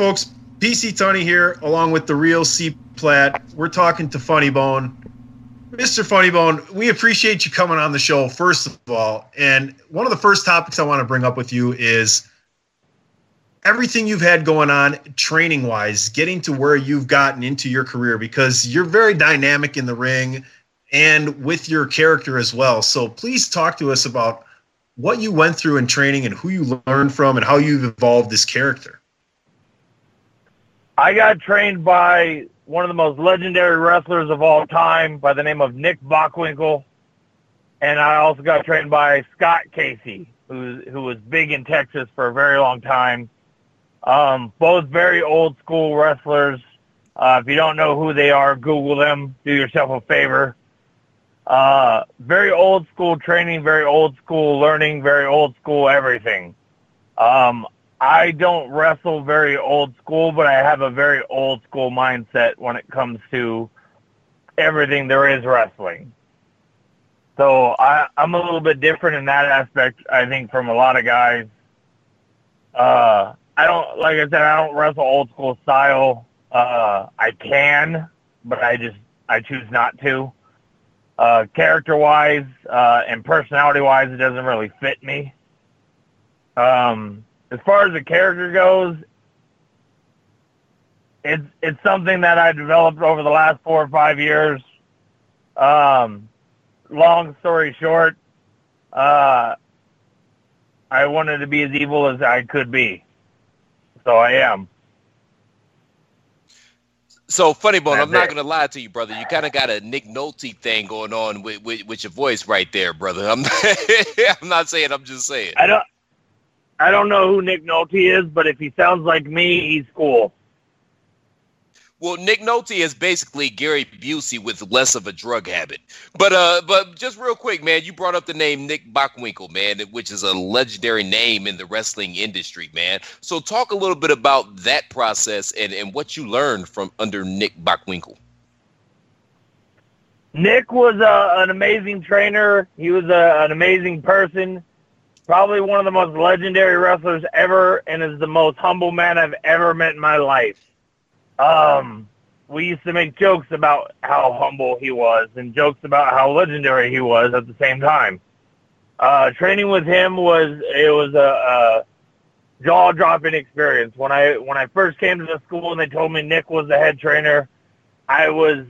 Folks. PC Tony here, along with the real C Platt. We're talking to Funny Bone. Mr. Funny Bone, we appreciate you coming on the show, first of all. And one of the first topics I want to bring up with you is everything you've had going on training wise, getting to where you've gotten into your career, because you're very dynamic in the ring and with your character as well. So please talk to us about what you went through in training and who you learned from and how you've evolved this character. I got trained by one of the most legendary wrestlers of all time by the name of Nick Bockwinkel. And I also got trained by Scott Casey, who, who was big in Texas for a very long time. Um, both very old school wrestlers. Uh, if you don't know who they are, Google them. Do yourself a favor. Uh, very old school training, very old school learning, very old school everything. Um, I don't wrestle very old school, but I have a very old school mindset when it comes to everything there is wrestling. So I, I'm a little bit different in that aspect, I think, from a lot of guys. Uh, I don't, like I said, I don't wrestle old school style. Uh, I can, but I just, I choose not to. Uh, character wise, uh, and personality wise, it doesn't really fit me. Um, as far as the character goes, it's it's something that I developed over the last four or five years. Um, long story short, uh, I wanted to be as evil as I could be, so I am. So funny bone, I'm not it. gonna lie to you, brother. You kind of got a Nick Nolte thing going on with, with, with your voice right there, brother. I'm I'm not saying. I'm just saying. I don't I don't know who Nick Nolte is, but if he sounds like me, he's cool. Well, Nick Nolte is basically Gary Busey with less of a drug habit. But uh, but just real quick, man, you brought up the name Nick Bockwinkel, man, which is a legendary name in the wrestling industry, man. So talk a little bit about that process and and what you learned from under Nick Bockwinkel. Nick was uh, an amazing trainer. He was a, an amazing person. Probably one of the most legendary wrestlers ever, and is the most humble man I've ever met in my life. Um, we used to make jokes about how humble he was, and jokes about how legendary he was at the same time. Uh, training with him was it was a, a jaw dropping experience. When I when I first came to the school and they told me Nick was the head trainer, I was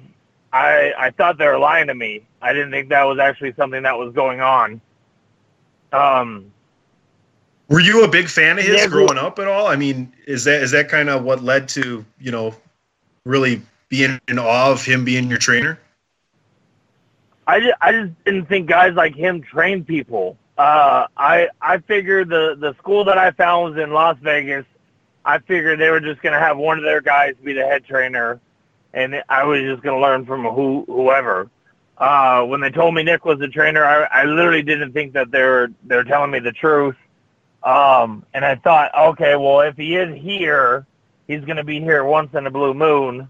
I I thought they were lying to me. I didn't think that was actually something that was going on. Um, Were you a big fan of his Yeah, growing up at all? I mean, is that is that kind of what led to you know really being in awe of him being your trainer? I just, I just didn't think guys like him train people. Uh, I I figured the the school that I found was in Las Vegas. I figured they were just going to have one of their guys be the head trainer, and I was just going to learn from who whoever. Uh, when they told me Nick was the trainer, I, I literally didn't think that they were they were telling me the truth. Um, and I thought, okay, well, if he is here, he's going to be here once in a blue moon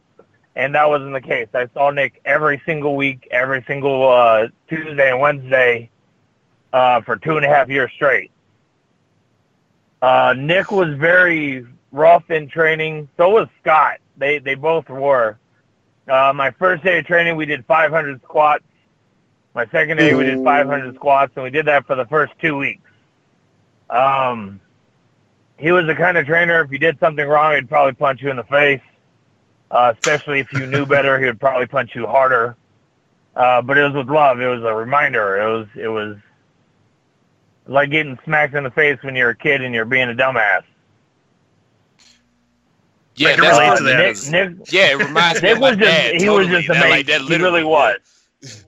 and that wasn't the case. I saw Nick every single week, every single uh, Tuesday and Wednesday uh, for two and a half years straight. Uh, Nick was very rough in training. So was Scott. They they both were. Uh, my first day of training, we did 500 squats. My second day, we did 500 squats, and we did that for the first two weeks. Um, he was the kind of trainer. If you did something wrong, he'd probably punch you in the face uh, especially if you knew better, he would probably punch you harder. Uh, but it was with love. It was a reminder. It was it was like getting smacked in the face when you're a kid and you're being a dumbass. Yeah, I that's relate to it that. Nick, is. Nick, Yeah, it reminds me Nick of my was just dad. he was just That- amazing. like that he really literally, was.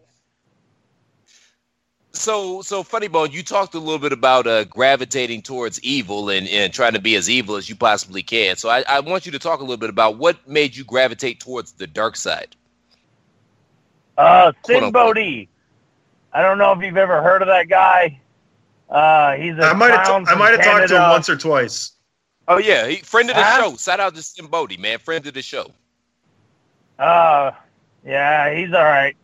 So, so funny bone. You talked a little bit about uh, gravitating towards evil and, and trying to be as evil as you possibly can. So, I, I want you to talk a little bit about what made you gravitate towards the dark side. Uh, Sin unquote. Bodhi. I don't know if you've ever heard of that guy. Uh, he's a I might have clown I might have talked to him once or twice. Oh yeah, he, friend of the Huh? show. Shout out to Sin Bodie, man. Friend of the show. Uh, yeah, he's all right.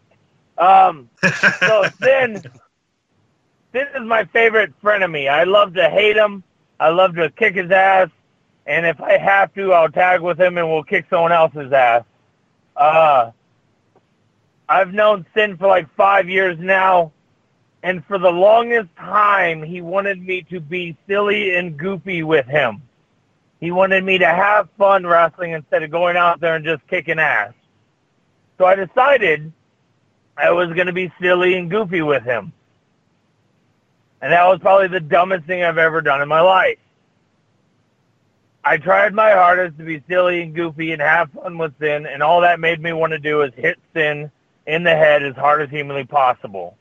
Um, so Sin, Sin is my favorite frenemy. I love to hate him. I love to kick his ass, and if I have to, I'll tag with him and we'll kick someone else's ass. Uh, I've known Sin for like five years now, and for the longest time, he wanted me to be silly and goofy with him. He wanted me to have fun wrestling instead of going out there and just kicking ass. So I decided I was going to be silly and goofy with him. And that was probably the dumbest thing I've ever done in my life. I tried my hardest to be silly and goofy and have fun with Sin, and all that made me want to do is hit Sin in the head as hard as humanly possible.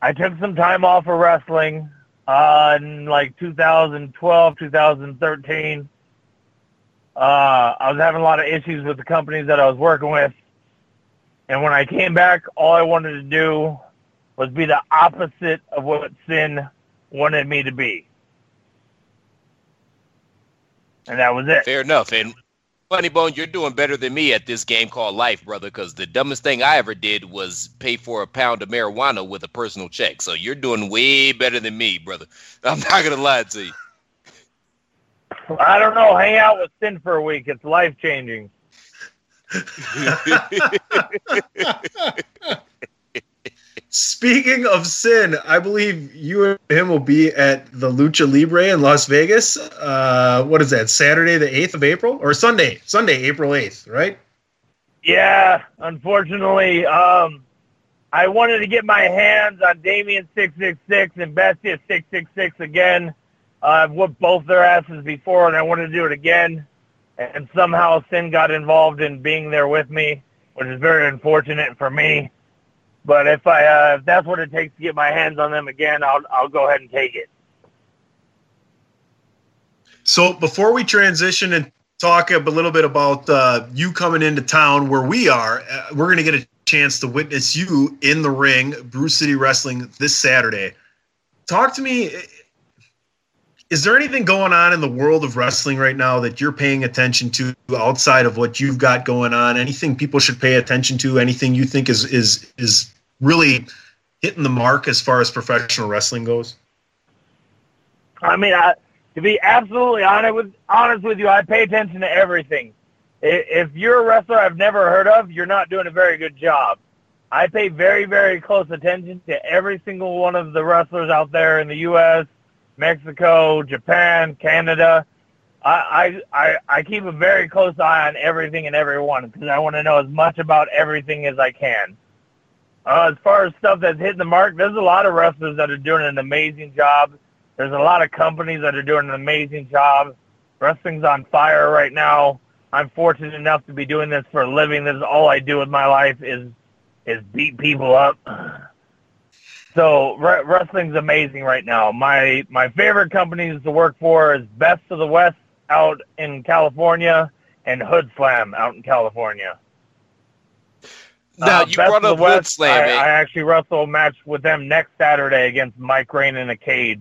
I took some time off of wrestling uh, in like 2012, 2013. Uh, I was having a lot of issues with the companies that I was working with. And when I came back, all I wanted to do was be the opposite of what Sin wanted me to be. And that was it. Fair enough. And funny bone, you're doing better than me at this game called life, brother. Because the dumbest thing I ever did was pay for a pound of marijuana with a personal check. So you're doing way better than me, brother. I'm not gonna lie to you. I don't know. Hang out with Sin for a week. It's life changing. Speaking of sin, I believe you and him will be at the Lucha Libre in Las Vegas. Uh, what is that? Saturday, the eighth of April, or Sunday? Sunday, April eighth, right? Yeah, unfortunately, um, I wanted to get my hands on Damien six six six and Bestia six six six again. Uh, I've whooped both their asses before, and I wanted to do it again. And somehow Sin got involved in being there with me, which is very unfortunate for me. But if I uh, if that's what it takes to get my hands on them again, I'll I'll go ahead and take it. So before we transition and talk a little bit about uh, you coming into town where we are, uh, we're going to get a chance to witness you in the ring, Brew City Wrestling, this Saturday. Talk to me. Is there anything going on in the world of wrestling right now that you're paying attention to outside of what you've got going on? Anything people should pay attention to? Anything you think is is is really hitting the mark as far as professional wrestling goes? I mean, I, to be absolutely honest with honest with you, I pay attention to everything. If you're a wrestler I've never heard of, you're not doing a very good job. I pay very, very close attention to every single one of the wrestlers out there in the U.S., Mexico, Japan, Canada. I, I, I, keep a very close eye on everything and everyone because I want to know as much about everything as I can. Uh, as far as stuff that's hitting the mark, there's a lot of wrestlers that are doing an amazing job. There's a lot of companies that are doing an amazing job. Wrestling's on fire right now. I'm fortunate enough to be doing this for a living. This is all I do with my life is is beat people up. So re- wrestling's amazing right now. My my favorite companies to work for is Best of the West out in California and Hood Slam out in California. Now Uh, you Best brought up Hood Slam, I. I actually wrestle a match with them next Saturday against Mike Rain in a cage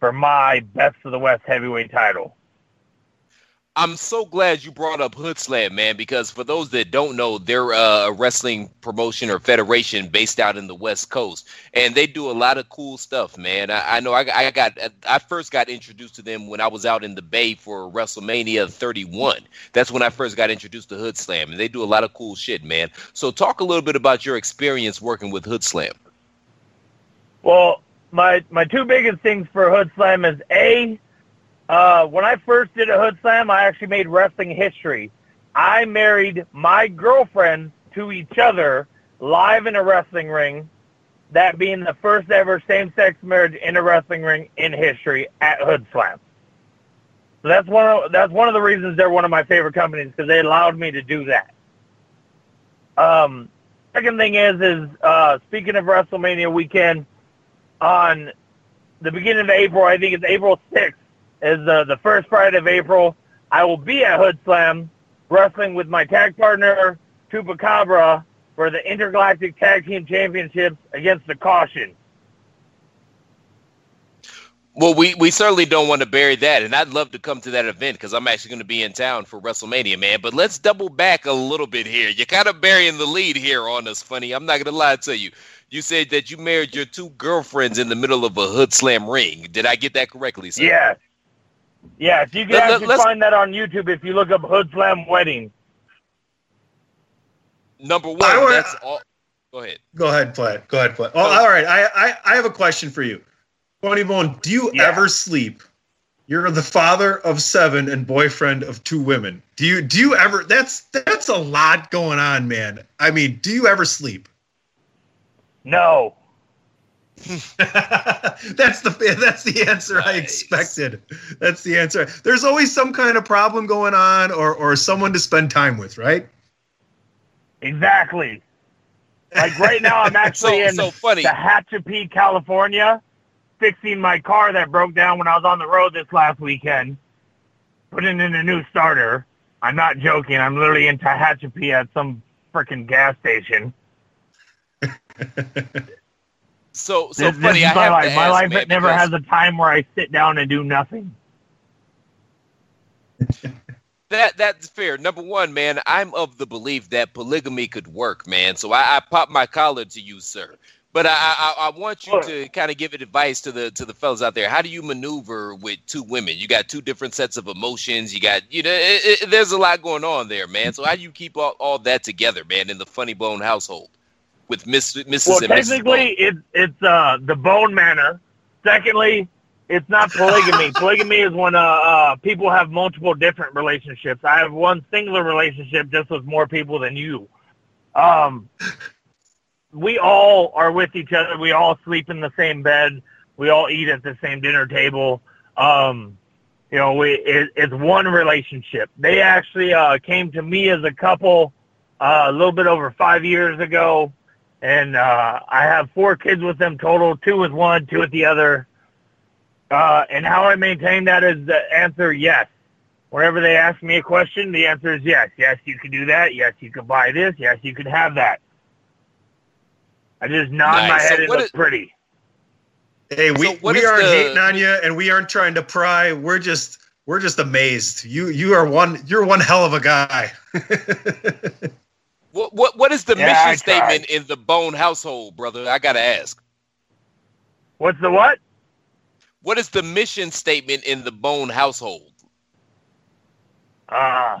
for my Best of the West heavyweight title. I'm so glad you brought up Hood Slam, man, because for those that don't know, they're uh, a wrestling promotion or federation based out in the West Coast, and they do a lot of cool stuff, man. I, I know I, I got I first got introduced to them when I was out in the Bay for WrestleMania 31. That's when I first got introduced to Hood Slam, and they do a lot of cool shit, man. So talk a little bit about your experience working with Hood Slam. Well, my my two biggest things for Hood Slam is a uh, when I first did a Hood Slam, I actually made wrestling history. I married my girlfriend to each other live in a wrestling ring. That being the first ever same-sex marriage in a wrestling ring in history at Hood Slam. So that's one of that's one of the reasons they're one of my favorite companies because they allowed me to do that. Um, second thing is is uh, speaking of WrestleMania weekend, on the beginning of April, I think it's April 6th, is uh, the first Friday of April. I will be at Hood Slam wrestling with my tag partner, Chupacabra, for the Intergalactic Tag Team Championships against the Caution. Well, we, we certainly don't want to bury that, and I'd love to come to that event because I'm actually going to be in town for WrestleMania, man. But let's double back a little bit here. You're kind of burying the lead here on us, funny. I'm not going to lie to you. You said that you married your two girlfriends in the middle of a hood slam ring. Did I get that correctly, sir? Yes. Yes, you can Let- let- actually let's- find that on YouTube if you look up Hood Slam Wedding. Number one, I would- that's all. Go ahead. Go ahead, Platt. Go ahead, Platt. Oh, Oh. all right. I, I I have a question for you. Funny Bone, do you Yeah. ever sleep? You're the father of seven and boyfriend of two women. Do you do you ever that's that's a lot going on, man. I mean, do you ever sleep? No. that's the that's the answer I expected. That's the answer. There's always some kind of problem going on or or someone to spend time with, right? Exactly. Like right now, I'm actually So- in so funny. Tehachapi, California, fixing my car that broke down when I was on the road this last weekend, putting in a new starter. I'm not joking. I'm literally in Tehachapi at some freaking gas station. So, so this, this funny. is I my have life. my life never has a time where I sit down and do nothing. That that's fair. Number one, man, I'm of the belief that polygamy could work, man. So I, I pop my collar to you, sir. But I, I I want you Sure. to kind of give it advice to the to the fellas out there. How do you maneuver with two women? You got two different sets of emotions. You got you know, it, it, there's a lot going on there, man. So how do you keep all, all that together, man, in the Funny Bone household with Miss Mrs. Well, Mrs. technically, it's it's uh, the bone manner. Secondly, it's not polygamy. polygamy is when uh, uh, people have multiple different relationships. I have one singular relationship just with more people than you. Um, we all are with each other. We all sleep in the same bed. We all eat at the same dinner table. Um, you know, we it, it's one relationship. They actually uh, came to me as a couple uh, a little bit over five years ago and uh, I have four kids with them total, two with one, two with the other. Uh, and how I maintain that is the answer yes. Whenever they ask me a question, the answer is yes. Yes, you can do that. Yes, you can buy this. Yes, you can have that. I just nod my Nice. So head and what look is- pretty. Hey, we, So we aren't the- hating on you, and we aren't trying to pry. We're just we're just amazed. You you are one you're one hell of a guy. What what what is the Yeah, I mission tried. statement in the Bone household, brother? I gotta ask. What's the what? What is the mission statement in the Bone household? Uh,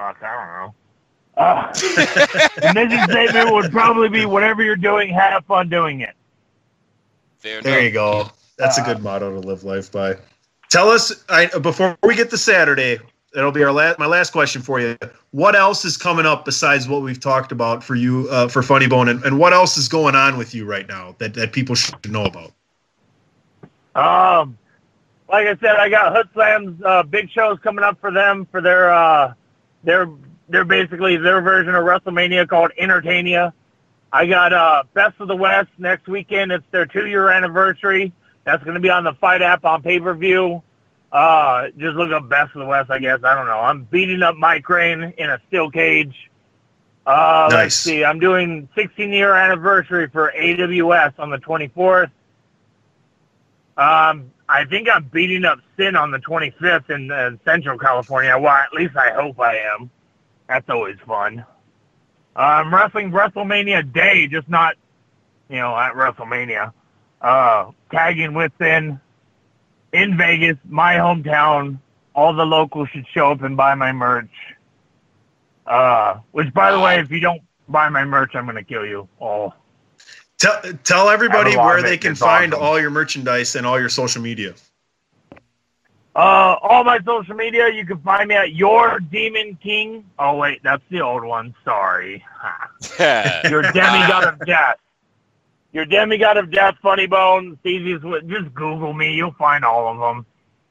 Fuck, I don't know. Uh, the mission statement would probably be whatever you're doing, have fun doing it. Fair There enough. you go. That's a good motto to live life by. Tell us I, before we get to Saturday. That'll be our last. My last question for you. What else is coming up besides what we've talked about for you uh, for Funny Bone, and, and what else is going on with you right now that, that people should know about? Um, like I said, I got Hood Slams uh, big shows coming up for them for their uh, their they're basically their version of WrestleMania called Entertainia. I got uh, Best of the West next weekend. It's their two year anniversary. That's going to be on the FITE app on pay per view. Uh, just look up Best of the West, I guess. I don't know. I'm beating up Mike Crane in a steel cage. Uh, Nice. Let's see. I'm doing 16 year anniversary for AWS on the 24th. Um, I think I'm beating up Sin on the 25th in uh, Central California. Well, at least I hope I am. That's always fun. Uh, I'm wrestling WrestleMania Day, just not, you know, at WrestleMania. Uh, tagging with Sin in Vegas, my hometown. All the locals should show up and buy my merch. Uh, which, by the way, if you don't buy my merch, I'm going to kill you all. Tell tell everybody I have a lot where they can find awesome. all your merchandise and all your social media. Uh, all my social media, you can find me at Your Demon King. Oh wait, that's the old one. Sorry. Your Demigod of Death. Your Demigod of Death, Funny Bones. It's easiest way- Just Google me. You'll find all of them.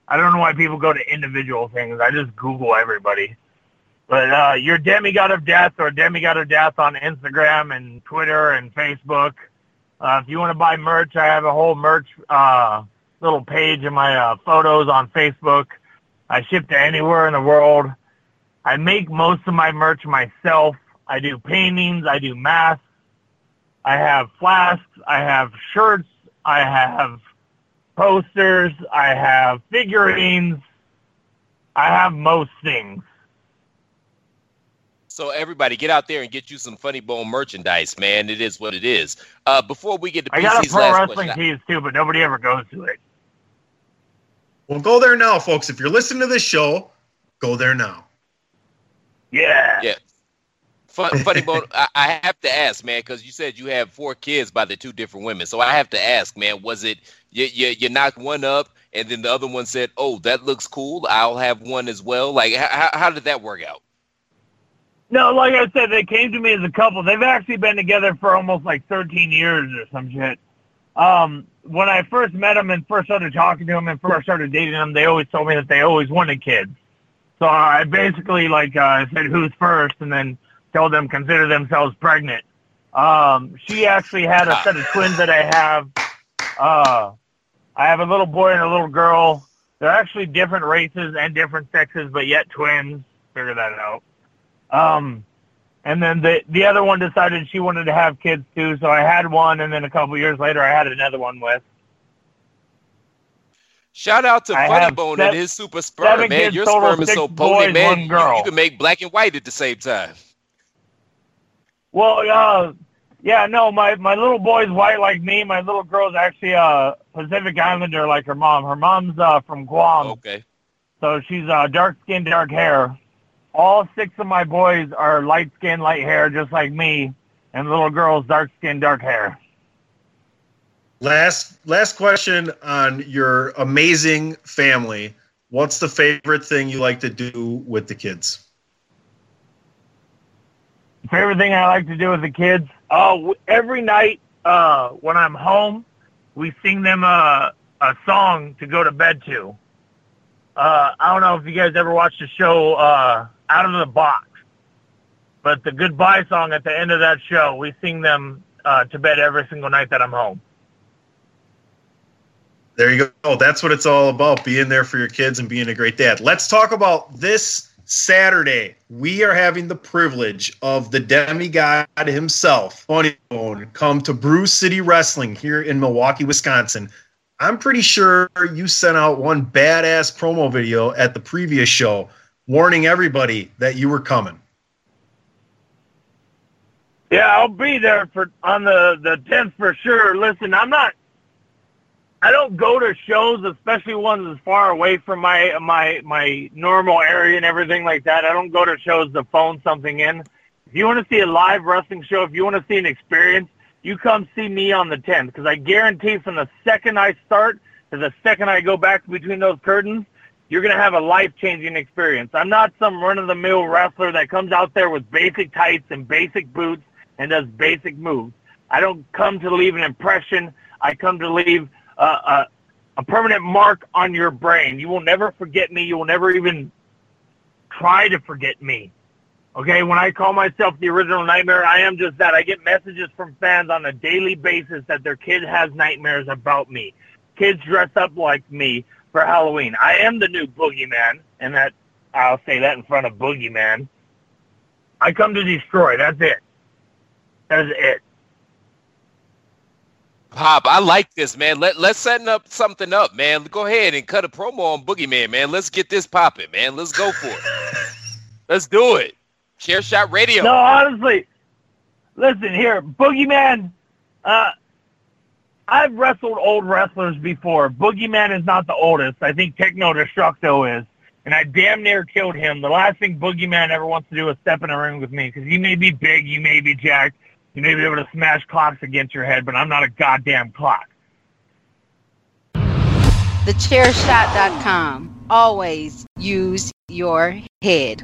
I don't know why people go to individual things. I just Google everybody. But uh, your Demigod of Death or Demigod of Death on Instagram and Twitter and Facebook. Uh, if you want to buy merch, I have a whole merch uh, little page in my uh, photos on Facebook. I ship to anywhere in the world. I make most of my merch myself. I do paintings. I do masks. I have flasks. I have shirts. I have posters. I have figurines. I have most things. So everybody, get out there and get you some Funny Bone merchandise, man. It is what it is. Uh, before we get to I got a PC's pro last wrestling question, tees too, but nobody ever goes to it. Well, go there now, folks. If you're listening to this show, go there now. Yeah. Yeah. Fun, funny bone. I, I have to ask, man, because you said you have four kids by the two different women. So I have to ask, man, was it you, you, you knocked one up and then the other one said, "Oh, that looks cool. I'll have one as well." Like, how, how did that work out? No, like I said, they came to me as a couple. They've actually been together for almost like 13 years or some shit. Um, when I first met them and first started talking to them and first started dating them, they always told me that they always wanted kids. So I basically like uh, said who's first, and then told them consider themselves pregnant. Um, she actually had a set of twins that I have. Uh, I have a little boy and a little girl. They're actually different races and different sexes, but yet twins. Figure that out. Um, and then the the other one decided she wanted to have kids too, so I had one, and then a couple years later I had another one with. Shout out to I Funny Bone and his super sperm, man. Your sperm is so boys, man. You, you can make black and white at the same time. Well, uh, yeah, no, my my little boy's white like me. My little girl's actually a Pacific Islander like her mom. Her mom's uh, from Guam, Okay. so she's uh, dark skin, dark hair. All six of my boys are light skin, light hair, just like me, and little girl's dark skin, dark hair. Last last question on your amazing family. What's the favorite thing you like to do with the kids? favorite thing I like to do with the kids. Oh, every night uh, when I'm home, we sing them a a song to go to bed to. Uh, I don't know if you guys ever watched the show uh, Out of the Box, but the goodbye song at the end of that show, we sing them uh, to bed every single night that I'm home. There you go. That's what it's all about being there for your kids and being a great dad. Let's talk about this Saturday. We are having the privilege of the demigod himself, Funny Bone, come to Brew City Wrestling here in Milwaukee, Wisconsin. I'm pretty sure you sent out one badass promo video at the previous show warning everybody that you were coming. Yeah, I'll be there for on the the tenth for sure. Listen, I'm not. I don't go to shows, especially ones as far away from my my my normal area and everything like that. I don't go to shows to phone something in. If you want to see a live wrestling show, if you want to see an experience, you come see me on the 10th because I guarantee from the second I start to the second I go back between those curtains, you're going to have a life-changing experience. I'm not some run-of-the-mill wrestler that comes out there with basic tights and basic boots and does basic moves. I don't come to leave an impression. I come to leave uh, a, a permanent mark on your brain. You will never forget me. You will never even try to forget me. Okay, when I call myself the original nightmare, I am just that. I get messages from fans on a daily basis that their kid has nightmares about me. Kids dress up like me for Halloween. I am the new boogeyman, and that I'll say that in front of boogeyman. I come to destroy. That's it. That is it. Pop, I like this, man. Let let's setting up something up, man. Go ahead and cut a promo on Boogeyman, man. Let's get this popping, man. Let's go for it. let's do it. Chair Shot Radio. No, honestly, listen here, Boogeyman. Uh, I've wrestled old wrestlers before. Boogeyman is not the oldest. I think Techno Destructo is, and I damn near killed him. The last thing Boogeyman ever wants to do is step in a ring with me because you may be big, you may be jacked, you may be able to smash clocks against your head, but I'm not a goddamn clock. TheChairShot.com. Always use your head.